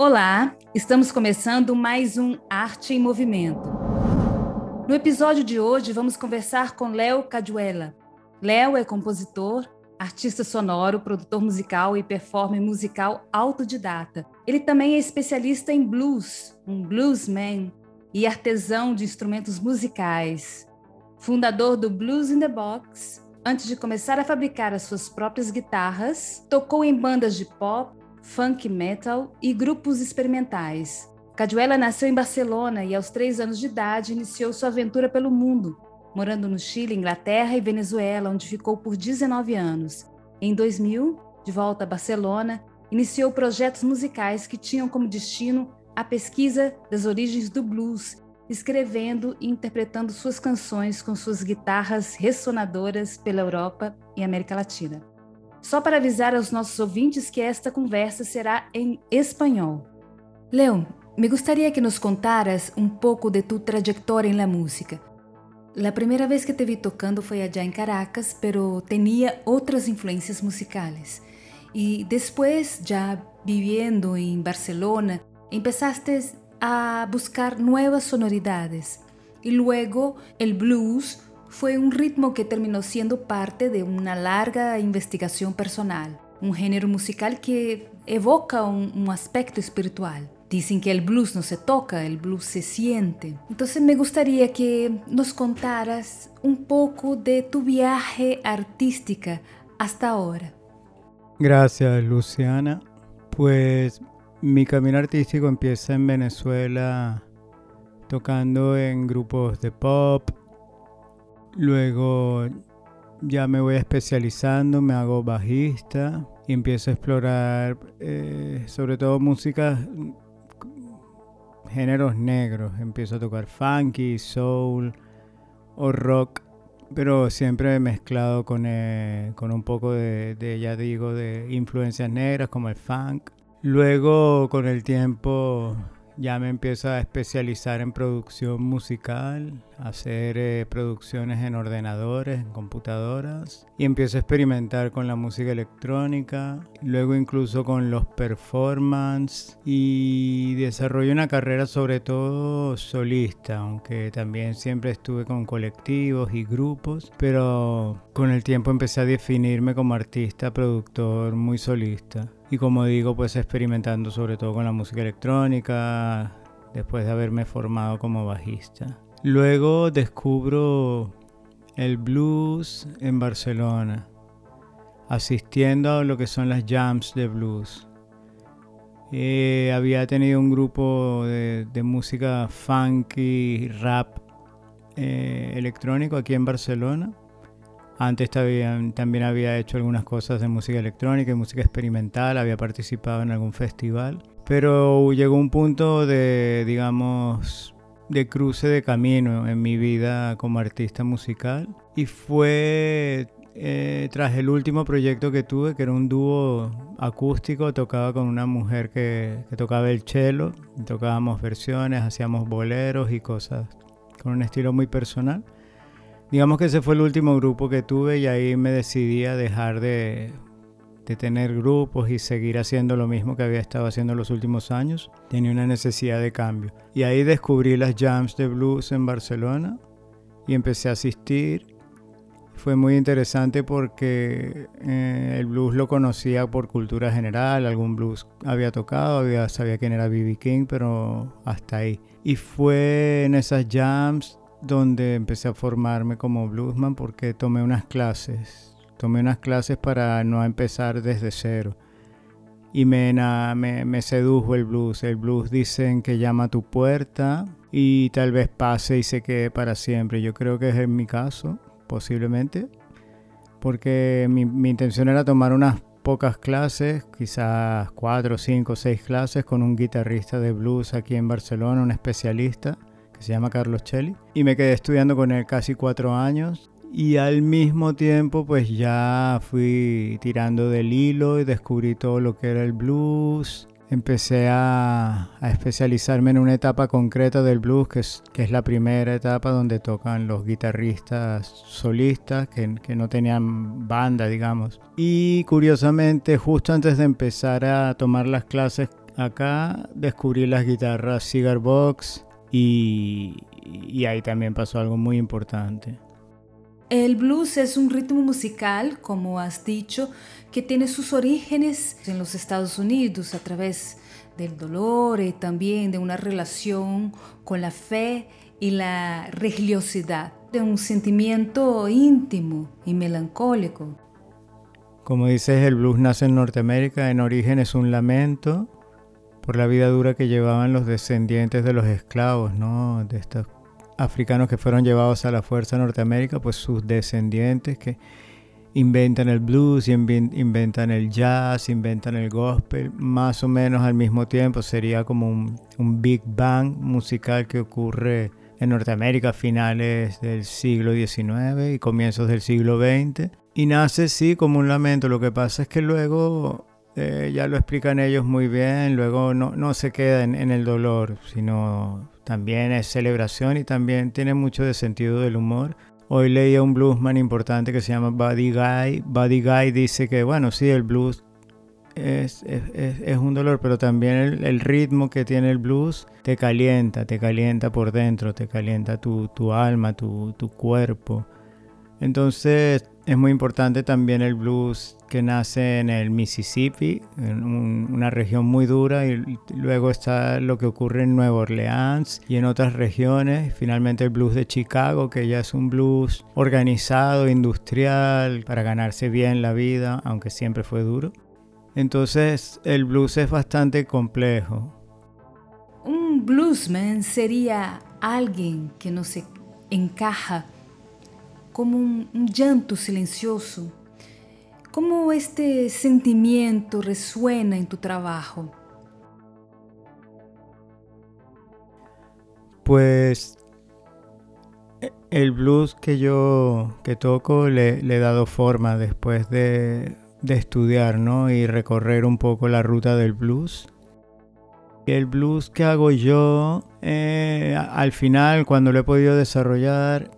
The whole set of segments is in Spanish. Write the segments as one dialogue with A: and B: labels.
A: Olá, estamos começando mais um Arte em Movimento. No episódio de hoje, vamos conversar com Léo Caduela. Léo é compositor, artista sonoro, produtor musical e performer musical autodidata. Ele também é especialista em blues, um bluesman e artesão de instrumentos musicais. Fundador do Blues in the Box, antes de começar a fabricar as suas próprias guitarras, tocou em bandas de pop, funk metal e grupos experimentais. Caduela nasceu em Barcelona e, aos três anos de idade, iniciou sua aventura pelo mundo, morando no Chile, Inglaterra e Venezuela, onde ficou por 19 anos. Em 2000, de volta a Barcelona, iniciou projetos musicais que tinham como destino a pesquisa das origens do blues, escrevendo e interpretando suas canções com suas guitarras ressonadoras pela Europa e América Latina. Só para avisar aos nossos ouvintes que esta conversa será em espanhol. Leon, me gustaría que nos contaras un poco de tu trayectoria en la música. La primera vez que te vi tocando fue allá en Caracas, pero tenía otras influencias musicales. Y después, ya viviendo en Barcelona, empezaste a buscar nuevas sonoridades. Y luego el blues fue un ritmo que terminó siendo parte de una larga investigación personal, un género musical que evoca un, aspecto espiritual. Dicen que el blues no se toca, el blues se siente. Entonces me gustaría que nos contaras un poco de tu viaje artística hasta ahora.
B: Gracias, Luciana. Pues mi camino artístico empieza en Venezuela tocando en grupos de pop, Luego ya me voy especializando, me hago bajista y empiezo a explorar eh, sobre todo música, géneros negros. Empiezo a tocar funky, soul o rock, pero siempre mezclado con, eh, con un poco de, ya digo, de influencias negras como el funk. Luego con el tiempo ya me empiezo a especializar en producción musical, hacer eh, producciones en ordenadores, en computadoras y empiezo a experimentar con la música electrónica, luego incluso con los performance y desarrollo una carrera sobre todo solista, aunque también siempre estuve con colectivos y grupos, pero con el tiempo empecé a definirme como artista, productor muy solista y como digo, pues experimentando sobre todo con la música electrónica, después de haberme formado como bajista. Luego descubro el blues en Barcelona, asistiendo a lo que son las jams de blues. Eh, había tenido un grupo de, música funky, rap eh, electrónico aquí en Barcelona antes también, había hecho algunas cosas de música electrónica y música experimental, había participado en algún festival, pero llegó un punto de, digamos, de cruce de camino en mi vida como artista musical y fue eh, tras el último proyecto que tuve, que era un dúo acústico, tocaba con una mujer que, que tocaba el cello, tocábamos versiones, hacíamos boleros y cosas con un estilo muy personal. Digamos que ese fue el último grupo que tuve y ahí me decidí a dejar de, tener grupos y seguir haciendo lo mismo que había estado haciendo los últimos años. Tenía una necesidad de cambio. Y ahí descubrí las jams de blues en Barcelona y empecé a asistir. Fue muy interesante porque eh, el blues lo conocía por cultura general, algún blues había tocado, había, sabía quién era B.B. King, pero hasta ahí. Y fue en esas jams donde empecé a formarme como bluesman porque tomé unas clases. Tomé unas clases para no empezar desde cero. Y me, me, sedujo el blues. El blues dicen que llama a tu puerta y tal vez pase y se quede para siempre. Yo creo que es en mi caso, posiblemente. Porque mi, intención era tomar unas pocas clases, quizás cuatro, cinco, seis clases con un guitarrista de blues aquí en Barcelona, un especialista se llama Carlos Chelli, y me quedé estudiando con él casi cuatro años. Y al mismo tiempo pues ya fui tirando del hilo y descubrí todo lo que era el blues. Empecé a, especializarme en una etapa concreta del blues, que es, que es la primera etapa donde tocan los guitarristas solistas, que, que no tenían banda, digamos. Y curiosamente, justo antes de empezar a tomar las clases acá descubrí las guitarras Cigar Box y, y ahí también pasó algo muy importante.
A: El blues es un ritmo musical, como has dicho, que tiene sus orígenes en los Estados Unidos a través del dolor y también de una relación con la fe y la religiosidad, de un sentimiento íntimo y melancólico.
B: Como dices, el blues nace en Norteamérica, en origen es un lamento por la vida dura que llevaban los descendientes de los esclavos, ¿no? Africanos que fueron llevados a la fuerza a Norteamérica, pues sus descendientes que inventan el blues, inventan el jazz, inventan el gospel, más o menos al mismo tiempo. Sería como un, big bang musical que ocurre en Norteamérica a finales del siglo XIX y comienzos del siglo XX. Y nace sí como un lamento. Lo que pasa es que luego, eh, ya lo explican ellos muy bien, luego no, no se queda en, en el dolor, sino también es celebración y también tiene mucho de sentido del humor. Hoy leía un bluesman importante que se llama Buddy Guy. Buddy Guy dice que, bueno, sí, el blues es, un dolor, pero también el, ritmo que tiene el blues te calienta, te calienta por dentro, te calienta tu, alma, tu cuerpo. Entonces es muy importante también el blues que nace en el Mississippi, en una región muy dura, y luego está lo que ocurre en Nueva Orleans y en otras regiones. Finalmente el blues de Chicago, que ya es un blues organizado, industrial, para ganarse bien la vida, aunque siempre fue duro. Entonces el blues es bastante complejo.
A: Un bluesman sería alguien que no se encaja como un, llanto silencioso. ¿Cómo este sentimiento resuena en tu trabajo?
B: Pues el blues que yo que toco le, he dado forma después de, estudiar ¿no? y recorrer un poco la ruta del blues. El blues que hago yo, eh, al final, cuando lo he podido desarrollar,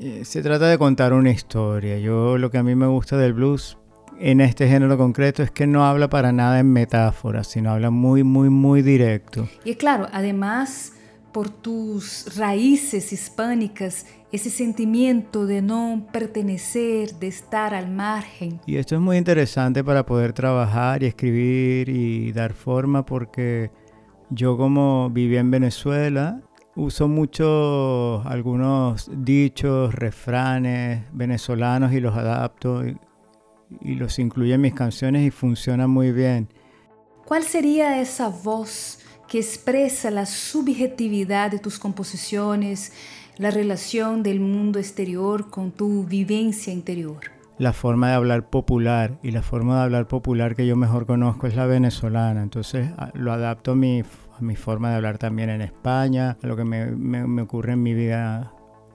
B: eh, se trata de contar una historia. Yo lo que a mí me gusta del blues en este género concreto es que no habla para nada en metáforas, sino habla muy, muy, muy directo.
A: Y claro, además, por tus raíces hispánicas, ese sentimiento de no pertenecer, de estar al margen.
B: Y esto es muy interesante para poder trabajar y escribir y dar forma porque yo como viví en Venezuela, Uso mucho algunos dichos, refranes venezolanos y los adapto y, los incluyo en mis canciones y funciona muy bien.
A: ¿Cuál sería esa voz que expresa la subjetividad de tus composiciones, la relación del mundo exterior con tu vivencia interior?
B: La forma de hablar popular y la forma de hablar popular que yo mejor conozco es la venezolana, entonces lo adapto a mi mi forma de hablar también en España, a lo que me, ocurre en mi vida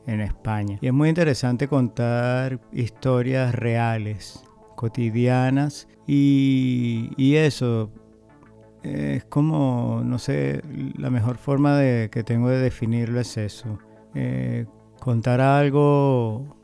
B: en España. Y es muy interesante contar historias reales, cotidianas, y, eso es como, no sé, la mejor forma de, que tengo de definirlo es eso. Eh, contar algo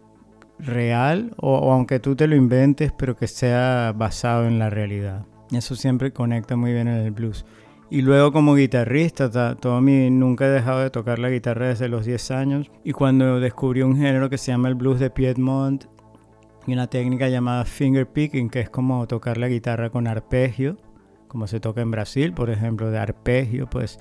B: real o, aunque tú te lo inventes, pero que sea basado en la realidad. Eso siempre conecta muy bien en el blues. Y luego como guitarrista, todo mi, nunca he dejado de tocar la guitarra desde los 10 años. Y cuando descubrí un género que se llama el blues de Piedmont y una técnica llamada finger picking, que es como tocar la guitarra con arpegio, como se toca en Brasil, por ejemplo, de arpegio, pues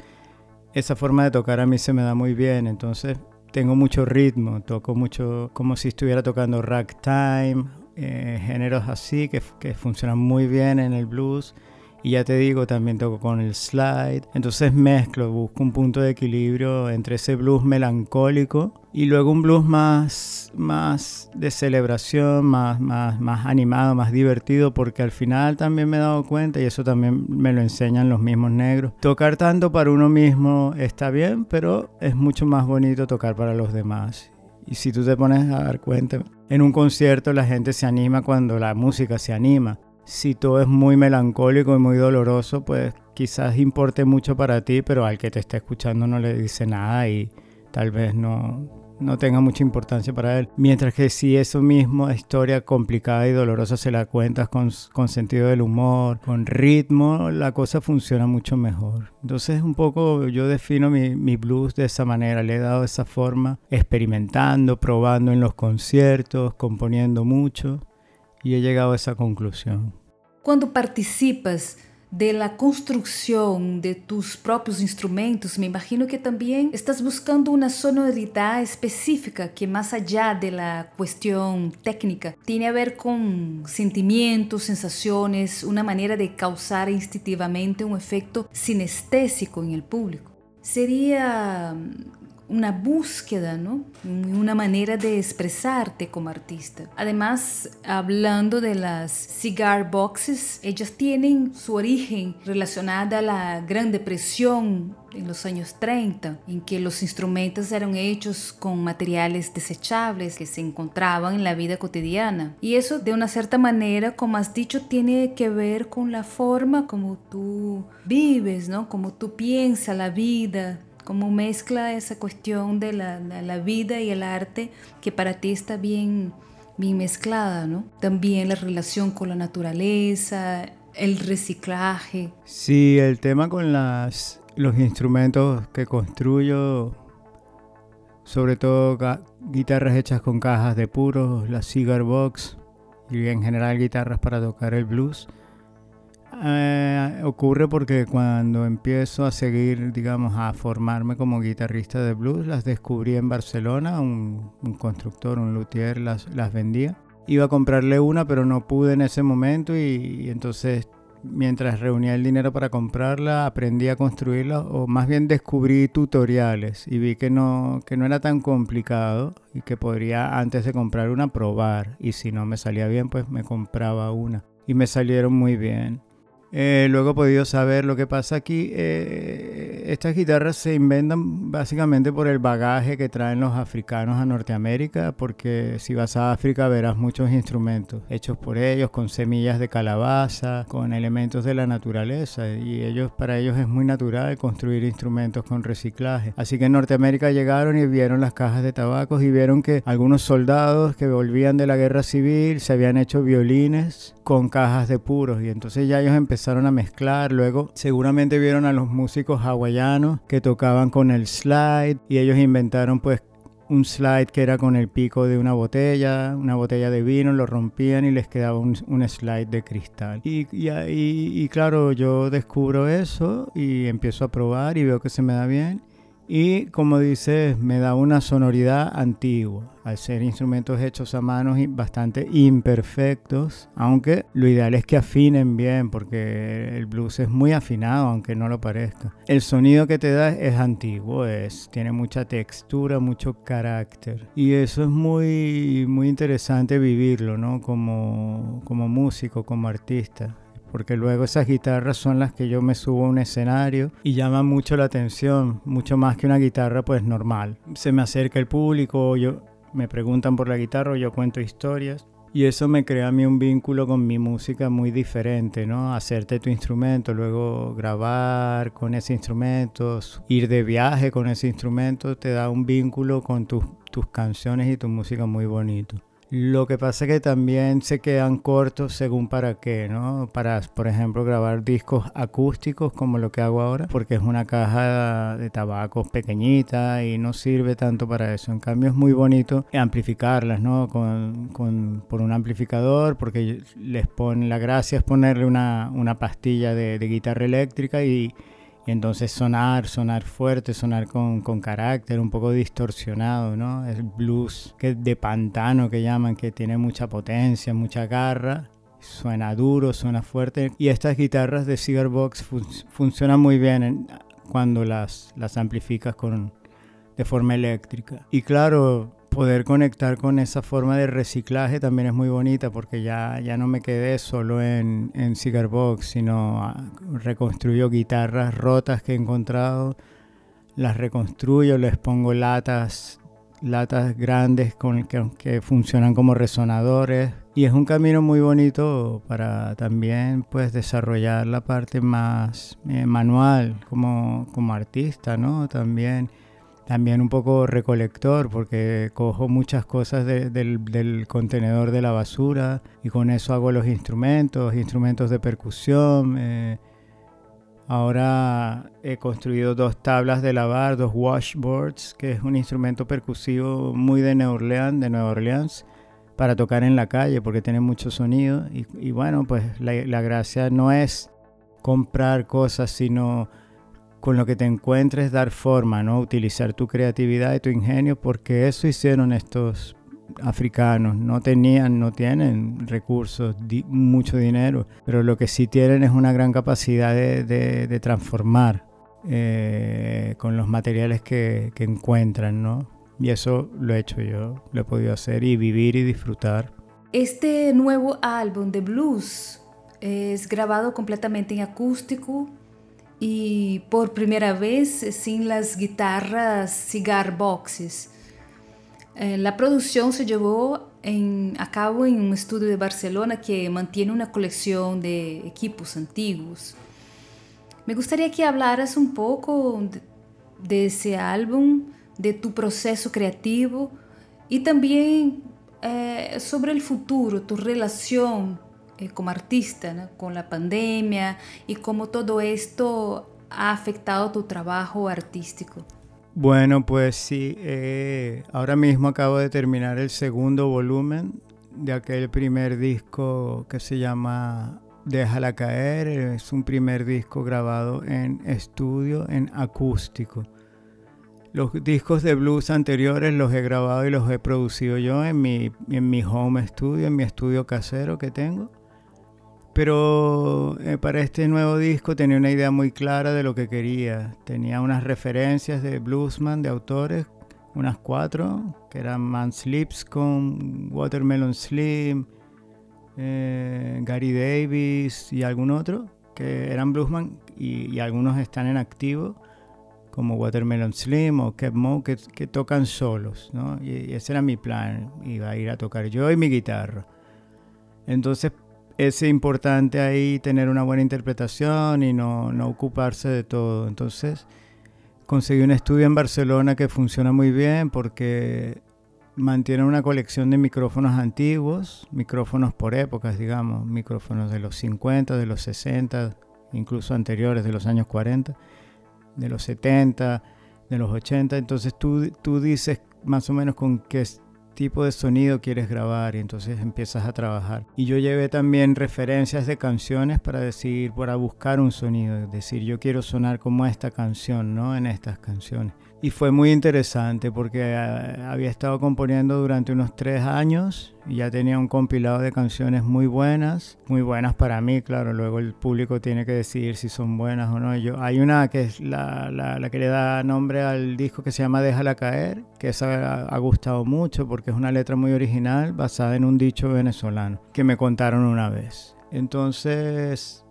B: esa forma de tocar a mí se me da muy bien. Entonces tengo mucho ritmo, toco mucho como si estuviera tocando ragtime, eh, géneros así que, que funcionan muy bien en el blues. Y ya te digo, también toco con el slide. Entonces mezclo, busco un punto de equilibrio entre ese blues melancólico y luego un blues más, más de celebración, más, más, más animado, más divertido, porque al final también me he dado cuenta, y eso también me lo enseñan los mismos negros, tocar tanto para uno mismo está bien, pero es mucho más bonito tocar para los demás. Y si tú te pones a dar cuenta, en un concierto la gente se anima cuando la música se anima si todo es muy melancólico y muy doloroso, pues quizás importe mucho para ti, pero al que te está escuchando no le dice nada y tal vez no, no tenga mucha importancia para él. Mientras que si eso mismo, historia complicada y dolorosa, se la cuentas con, con sentido del humor, con ritmo, la cosa funciona mucho mejor. Entonces un poco yo defino mi, mi blues de esa manera, le he dado esa forma, experimentando, probando en los conciertos, componiendo mucho y he llegado a esa conclusión.
A: Cuando participas de la construcción de tus propios instrumentos, me imagino que también estás buscando una sonoridad específica que más allá de la cuestión técnica tiene a ver con sentimientos, sensaciones, una manera de causar instintivamente un efecto sinestésico en el público. Sería una búsqueda, ¿no? Una manera de expresarte como artista. Además, hablando de las cigar boxes, ellas tienen su origen relacionada a la Gran Depresión en los años 30, en que los instrumentos eran hechos con materiales desechables que se encontraban en la vida cotidiana. Y eso de una cierta manera, como has dicho, tiene que ver con la forma como tú vives, ¿no? Como tú piensas la vida, como mezcla esa cuestión de la, la, vida y el arte que para ti está bien, bien mezclada, ¿no? También la relación con la naturaleza, el reciclaje.
B: Sí, el tema con las, los instrumentos que construyo, sobre todo guitarras hechas con cajas de puros, la cigar box y en general guitarras para tocar el blues eh, ocurre porque cuando empiezo a seguir, digamos, a formarme como guitarrista de blues, las descubrí en Barcelona, un, constructor, un luthier las, las, vendía. Iba a comprarle una, pero no pude en ese momento y, entonces mientras reunía el dinero para comprarla, aprendí a construirla o más bien descubrí tutoriales y vi que no, que no era tan complicado y que podría antes de comprar una probar y si no me salía bien pues me compraba una y me salieron muy bien. Eh, luego he podido saber lo que pasa aquí. Eh, estas guitarras se inventan básicamente por el bagaje que traen los africanos a Norteamérica, porque si vas a África verás muchos instrumentos hechos por ellos, con semillas de calabaza, con elementos de la naturaleza, y ellos para ellos es muy natural construir instrumentos con reciclaje. Así que en Norteamérica llegaron y vieron las cajas de tabacos y vieron que algunos soldados que volvían de la guerra civil se habían hecho violines con cajas de puros y entonces ya ellos empezaron a mezclar, luego seguramente vieron a los músicos hawaianos que tocaban con el slide y ellos inventaron pues un slide que era con el pico de una botella, una botella de vino, lo rompían y les quedaba un, slide de cristal. Y, y, y, claro, yo descubro eso y empiezo a probar y veo que se me da bien y como dices, me da una sonoridad antigua, al ser instrumentos hechos a mano y bastante imperfectos, aunque lo ideal es que afinen bien, porque el blues es muy afinado, aunque no lo parezca. El sonido que te da es antiguo, es, tiene mucha textura, mucho carácter. Y eso es muy, muy interesante vivirlo, ¿no? Como, como músico, como artista porque luego esas guitarras son las que yo me subo a un escenario y llaman mucho la atención, mucho más que una guitarra pues normal. Se me acerca el público, yo, me preguntan por la guitarra, yo cuento historias y eso me crea a mí un vínculo con mi música muy diferente, ¿no? Hacerte tu instrumento, luego grabar con ese instrumento, ir de viaje con ese instrumento, te da un vínculo con tus, tus canciones y tu música muy bonito. Lo que pasa es que también se quedan cortos según para qué, ¿no? Para, por ejemplo, grabar discos acústicos como lo que hago ahora, porque es una caja de tabacos pequeñita y no sirve tanto para eso. En cambio es muy bonito amplificarlas, ¿no? Con, con por un amplificador, porque les pone, la gracia es ponerle una, una pastilla de, de guitarra eléctrica y entonces sonar, sonar fuerte, sonar con, con, carácter, un poco distorsionado, ¿no? El blues que de pantano que llaman, que tiene mucha potencia, mucha garra. Suena duro, suena fuerte. Y estas guitarras de Cigar Box funcionan muy bien cuando las, las amplificas con, de forma eléctrica. Y claro, poder conectar con esa forma de reciclaje también es muy bonita porque ya, ya no me quedé solo en, en Cigar Box, sino ah, reconstruyo guitarras rotas que he encontrado, las reconstruyo, les pongo latas, latas grandes con, que, que funcionan como resonadores y es un camino muy bonito para también pues desarrollar la parte más eh, manual como, como artista, ¿no? También también un poco recolector porque cojo muchas cosas del, contenedor de la basura y con eso hago los instrumentos, instrumentos de percusión. Eh, ahora he construido dos tablas de lavar, dos washboards, que es un instrumento percusivo muy de Nueva Orleans, de Nueva Orleans para tocar en la calle porque tiene mucho sonido y, bueno, pues la, gracia no es comprar cosas, sino con lo que te encuentres dar forma, ¿no? Utilizar tu creatividad y tu ingenio porque eso hicieron estos africanos. No tenían, no tienen recursos, mucho dinero, pero lo que sí tienen es una gran capacidad de, transformar eh, con los materiales que, que encuentran, ¿no? Y eso lo he hecho yo, lo he podido hacer y vivir y disfrutar.
A: Este nuevo álbum de blues es grabado completamente en acústico y por primera vez sin las guitarras cigar boxes. Eh, la producción se llevó a cabo en un estudio de Barcelona que mantiene una colección de equipos antiguos. Me gustaría que hablaras un poco de ese álbum de tu proceso creativo y también eh, sobre el futuro, tu relación eh, como artista con la pandemia y cómo todo esto ha afectado tu trabajo artístico.
B: Bueno, pues sí, eh, ahora mismo acabo de terminar el segundo volumen de aquel primer disco que se llama Déjala caer. Es un primer disco grabado en estudio, en acústico. Los discos de blues anteriores los he grabado y los he producido yo en mi, en mi home studio, en mi estudio casero que tengo. Pero eh, para este nuevo disco tenía una idea muy clara de lo que quería. Tenía unas referencias de bluesman, de autores, unas cuatro, que eran Man Sleeps con Watermelon Slim, eh, Gary Davis y algún otro, que eran bluesman y, y algunos están en activo como Watermelon Slim o Kev Mo que, tocan solos, ¿no? Y, ese era mi plan, iba a ir a tocar yo y mi guitarra. Entonces es importante ahí tener una buena interpretación y no, no ocuparse de todo. Entonces conseguí un estudio en Barcelona que funciona muy bien porque mantiene una colección de micrófonos antiguos, micrófonos por épocas, digamos, micrófonos de los 50, de los 60, incluso anteriores, de los años 40 de los 70, de los 80, entonces tú, tú dices más o menos con qué tipo de sonido quieres grabar y entonces empiezas a trabajar. Y yo llevé también referencias de canciones para decir, para buscar un sonido, es decir, yo quiero sonar como esta canción, ¿no? En estas canciones. Y fue muy interesante porque eh, había estado componiendo durante unos tres años y ya tenía un compilado de canciones muy buenas, muy buenas para mí, claro, luego el público tiene que decidir si son buenas o no. Hay una que es la, la, que le da nombre al disco que se llama Déjala caer, que esa ha, gustado mucho porque es una letra muy original basada en un dicho venezolano que me contaron una vez. Entonces,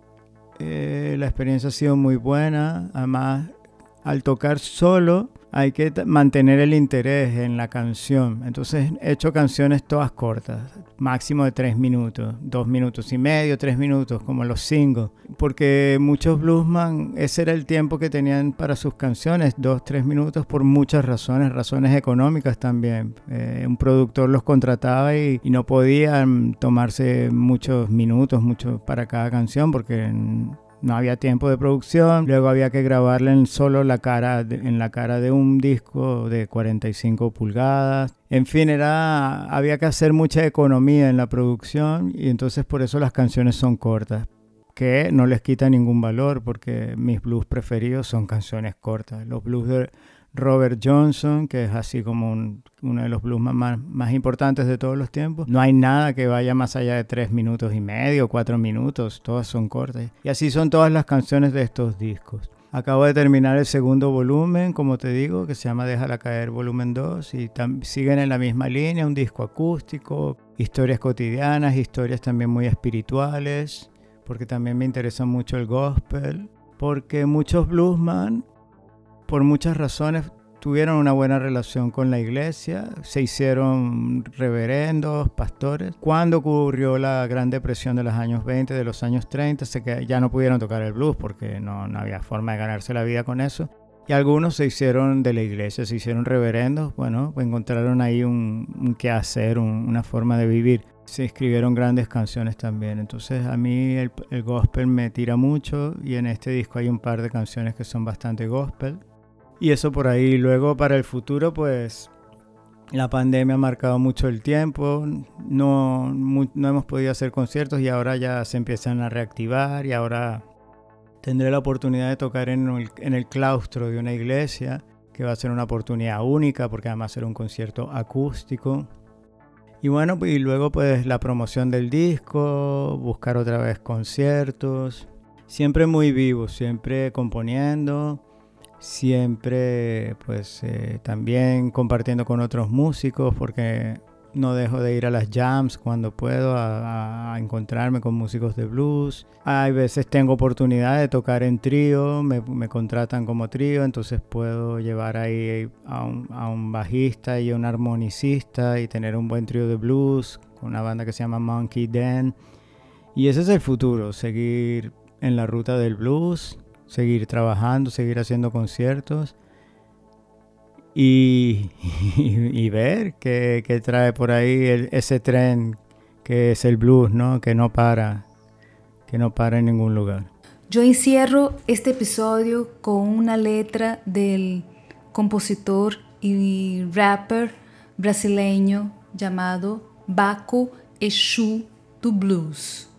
B: eh, la experiencia ha sido muy buena, además al tocar solo hay que mantener el interés en la canción. Entonces he hecho canciones todas cortas, máximo de tres minutos, dos minutos y medio, tres minutos, como los singles. Porque muchos bluesman, ese era el tiempo que tenían para sus canciones, dos, tres minutos, por muchas razones, razones económicas también. Eh, un productor los contrataba y, no podían tomarse muchos minutos, mucho para cada canción, porque no había tiempo de producción, luego había que grabarle solo la cara en la cara de un disco de 45 pulgadas. En fin, era había que hacer mucha economía en la producción y entonces por eso las canciones son cortas, que no les quita ningún valor porque mis blues preferidos son canciones cortas. Los blues de Robert Johnson, que es así como uno de los blues más, más, importantes de todos los tiempos. No hay nada que vaya más allá de tres minutos y medio, cuatro minutos, todas son cortas. Y así son todas las canciones de estos discos. Acabo de terminar el segundo volumen, como te digo, que se llama Déjala caer volumen 2 y siguen en la misma línea, un disco acústico, historias cotidianas, historias también muy espirituales, porque también me interesa mucho el gospel, porque muchos bluesman por muchas razones tuvieron una buena relación con la iglesia, se hicieron reverendos, pastores. Cuando ocurrió la Gran Depresión de los años 20, de los años 30, se ya no pudieron tocar el blues porque no, había forma de ganarse la vida con eso. Y algunos se hicieron de la iglesia, se hicieron reverendos, bueno, encontraron ahí un, un qué hacer, una forma de vivir. Se escribieron grandes canciones también. Entonces a mí el gospel me tira mucho y en este disco hay un par de canciones que son bastante gospel. Y eso por ahí. Luego para el futuro, pues la pandemia ha marcado mucho el tiempo, no, no hemos podido hacer conciertos y ahora ya se empiezan a reactivar y ahora tendré la oportunidad de tocar en el, en el claustro de una iglesia, que va a ser una oportunidad única porque además será un concierto acústico. Y bueno, y luego pues la promoción del disco, buscar otra vez conciertos, siempre muy vivo, siempre componiendo siempre pues eh, también compartiendo con otros músicos porque no dejo de ir a las jams cuando puedo a, encontrarme con músicos de blues. Hay veces tengo oportunidad de tocar en trío, me, contratan como trío, entonces puedo llevar ahí a un, bajista y a un armonicista y tener un buen trío de blues con una banda que se llama Monkey Den. Y ese es el futuro, seguir en la ruta del blues seguir trabajando, seguir haciendo conciertos y, ver qué, trae por ahí ese tren que es el blues, ¿no? Que no para, que no para en ningún lugar.
A: Yo encierro este episodio con una letra del compositor y rapper brasileño llamado Baco Exu do Blues.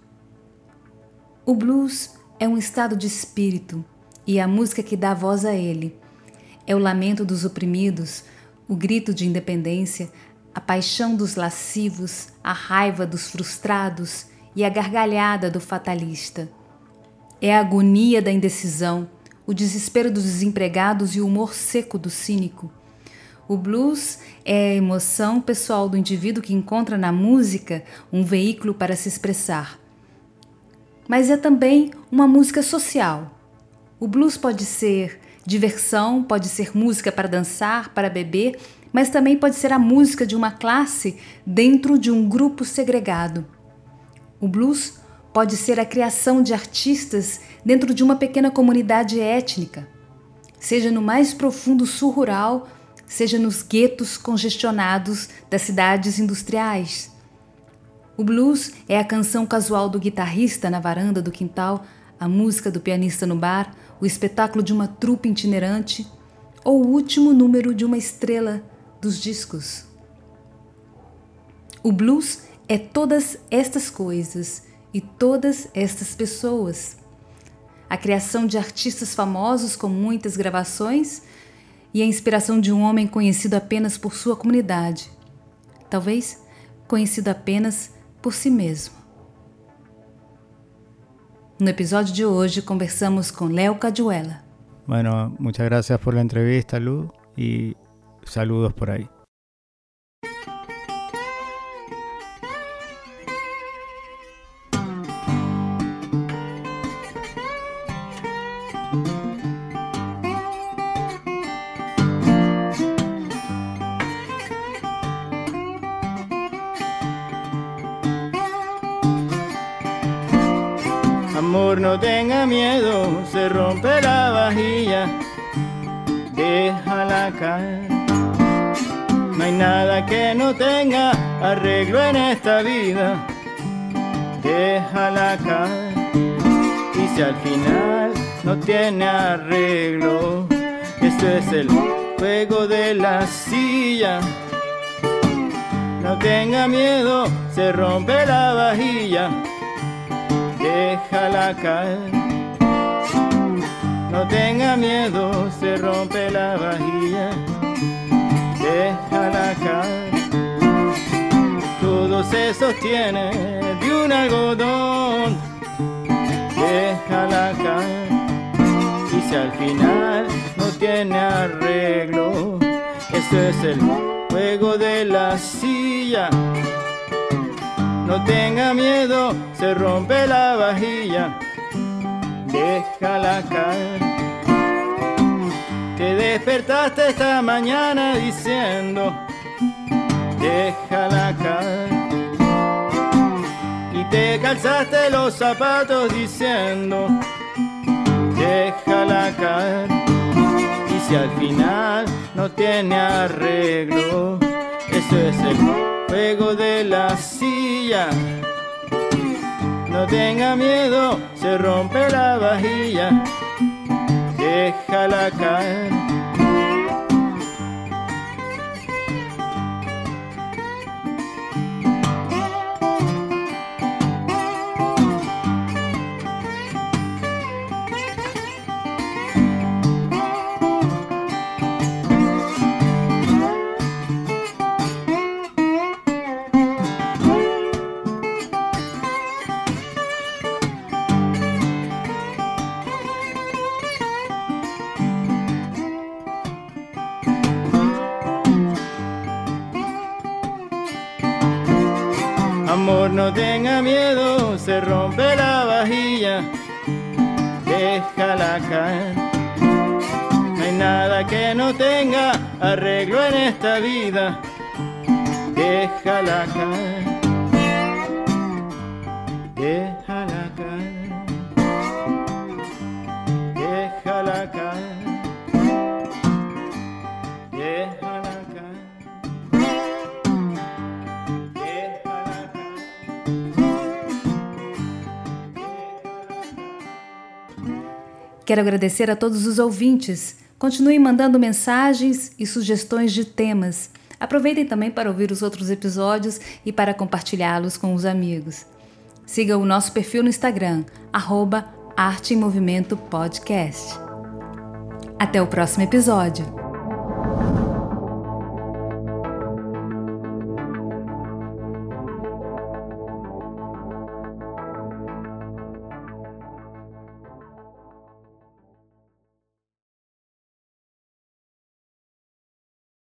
A: Blues é um estado de espírito e a música que dá voz a ele. É o lamento dos oprimidos, o grito de independência, a paixão dos lascivos, a raiva dos frustrados e a gargalhada do fatalista. É a agonia da indecisão, o desespero dos desempregados e o humor seco do cínico. O blues é a emoção pessoal do indivíduo que encontra na música um veículo para se expressar mas é também uma música social. O blues pode ser diversão, pode ser música para dançar, para beber, mas também pode ser a música de uma classe dentro de um grupo segregado. O blues pode ser a criação de artistas dentro de uma pequena comunidade étnica, seja no mais profundo sul rural, seja nos guetos congestionados das cidades industriais. O blues é a canção casual do guitarrista na varanda do quintal, a música do pianista no bar, o espetáculo de uma trupe itinerante ou o último número de uma estrela dos discos. O blues é todas estas coisas e todas estas pessoas. A criação de artistas famosos com muitas gravações e a inspiração de um homem conhecido apenas por sua comunidade. Talvez conhecido apenas por si mesmo. No episódio de hoje conversamos com Léo Caduela.
B: Bueno, muchas gracias por la entrevista, Lu, y saludos por ahí. Miedo, se rompe la vajilla, déjala caer. No hay nada que no tenga arreglo en esta vida, déjala caer. Y si al final no tiene arreglo, esto es el juego de la silla. No tenga miedo, se rompe la vajilla déjala caer. No tenga miedo, se rompe la vajilla, déjala caer. Todo se sostiene de un algodón, déjala caer. Y si al final no tiene arreglo, eso es el juego de la silla no tenga miedo, se rompe la vajilla, déjala caer. Te despertaste esta mañana diciendo, déjala caer. Y te calzaste los zapatos diciendo, déjala caer. Y si al final no tiene arreglo. Eso es el juego de la silla. No tenga miedo, se rompe la vajilla. Déjala caer. No hay nada que no tenga arreglo en esta vida, déjala caer.
A: Quero agradecer a todos os ouvintes. Continuem mandando mensagens e sugestões de temas. Aproveitem também para ouvir os outros episódios e para compartilhá-los com os amigos. Siga o nosso perfil no Instagram, arroba Arte em Movimento Podcast. Até o próximo episódio.